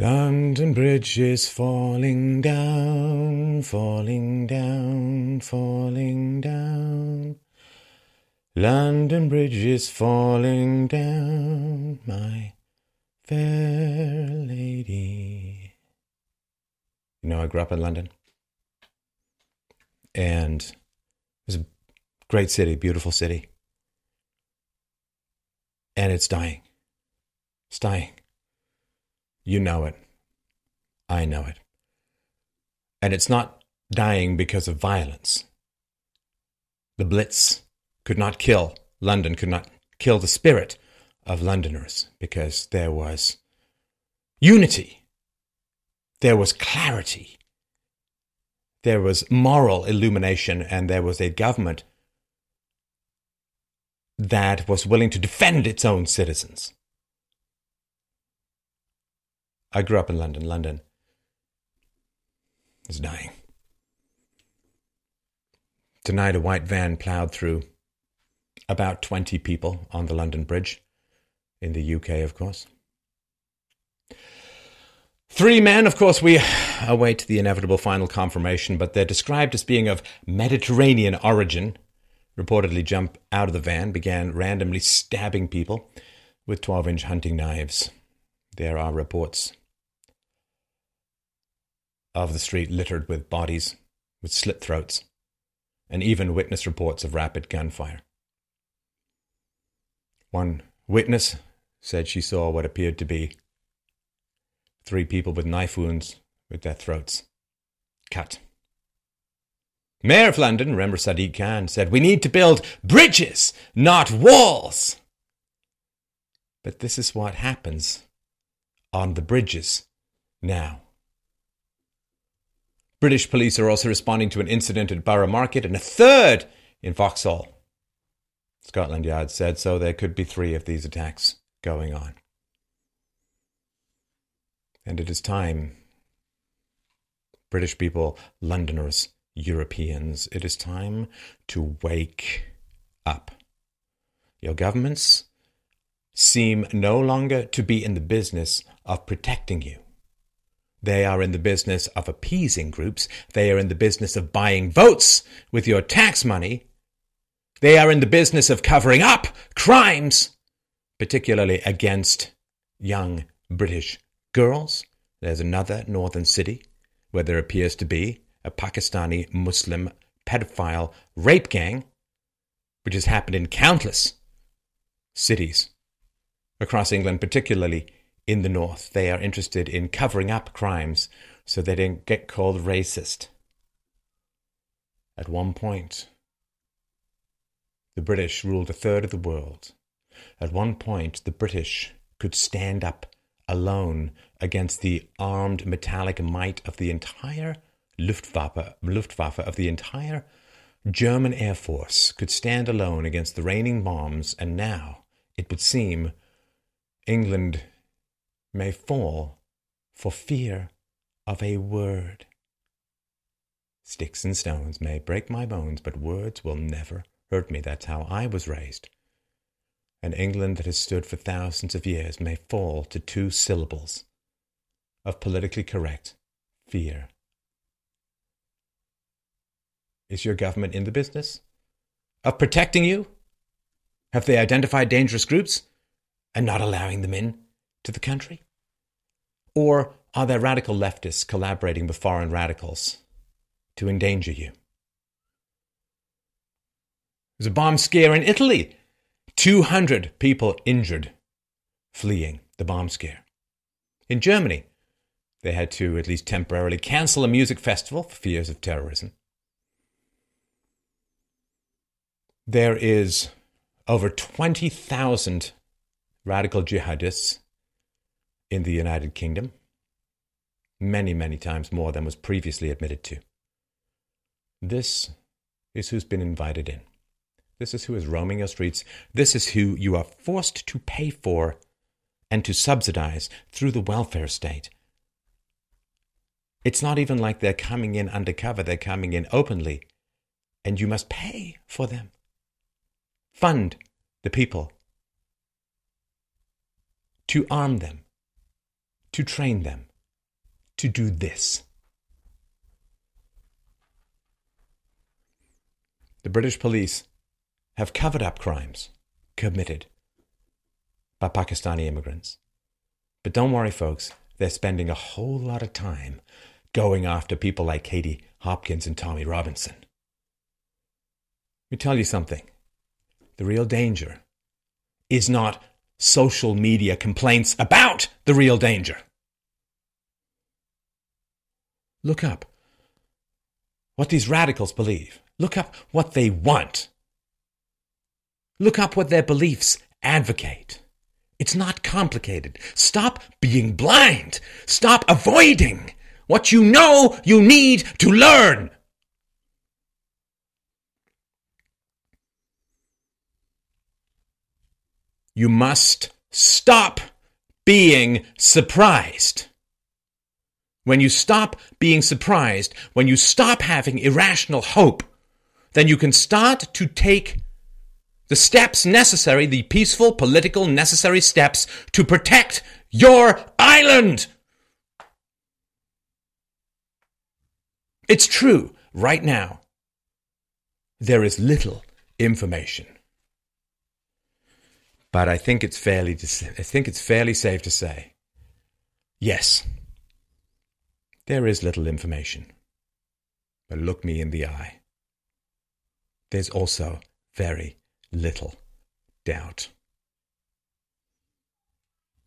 London Bridge is falling down, falling down, falling down. London Bridge is falling down, my fair lady. You know, I grew up in London. And it was a great city, beautiful city. And it's dying. It's dying. You know it. I know it. And it's not dying because of violence. The Blitz could not kill London, could not kill the spirit of Londoners because there was unity, there was clarity, there was moral illumination, and there was a government that was willing to defend its own citizens. I grew up in London. London is dying. Tonight, a white van plowed through about 20 people on the London Bridge, in the UK, of course. Three men, of course, we await the inevitable final confirmation, but they're described as being of Mediterranean origin. Reportedly, jump out of the van, began randomly stabbing people with 12 inch hunting knives. There are reports of the street littered with bodies, with slit throats, and even witness reports of rapid gunfire. One witness said she saw what appeared to be three people with knife wounds with their throats cut. Mayor of London, remember Sadiq Khan, said, We need to build bridges, not walls. But this is what happens on the bridges now. British police are also responding to an incident at Borough Market and a third in Vauxhall. Scotland Yard said so there could be three of these attacks going on. And it is time, British people, Londoners, Europeans, it is time to wake up. Your governments seem no longer to be in the business of protecting you. They are in the business of appeasing groups. They are in the business of buying votes with your tax money. They are in the business of covering up crimes, particularly against young British girls. There's another northern city where there appears to be a Pakistani Muslim pedophile rape gang, which has happened in countless cities across England, particularly in the North. They are interested in covering up crimes so they don't get called racist. At one point, the British ruled a third of the world. At one point, the British could stand up alone against the armed metallic might of the entire Luftwaffe, Luftwaffe of the entire German Air Force could stand alone against the raining bombs, and now, it would seem, England may fall for fear of a word. Sticks and stones may break my bones, but words will never hurt me. That's how I was raised. An England that has stood for thousands of years may fall to two syllables of politically correct fear. Is your government in the business of protecting you? Have they identified dangerous groups and not allowing them in to the country? Or are there radical leftists collaborating with foreign radicals to endanger you? There's a bomb scare in Italy. 200 people injured fleeing the bomb scare. In Germany, they had to at least temporarily cancel a music festival for fears of terrorism. There is over 20,000 radical jihadists in the United Kingdom, many, many times more than was previously admitted to. This is who's been invited in. This is who is roaming your streets. This is who you are forced to pay for and to subsidize through the welfare state. It's not even like they're coming in undercover, they're coming in openly, and you must pay for them. Fund the people to arm them, to train them, to do this. The British police have covered up crimes committed by Pakistani immigrants. But don't worry, folks, they're spending a whole lot of time going after people like Katie Hopkins and Tommy Robinson. Let me tell you something. The real danger is not social media complaints about the real danger. Look up what these radicals believe. Look up what they want. Look up what their beliefs advocate. It's not complicated. Stop being blind. Stop avoiding what you know you need to learn. You must stop being surprised. When you stop being surprised, when you stop having irrational hope, then you can start to take the steps necessary, the peaceful, political, necessary steps to protect your island. It's true, right now, there is little information. But I think it's fairly, I think it's fairly safe to say, yes, there is little information. But look me in the eye. There's also very little doubt.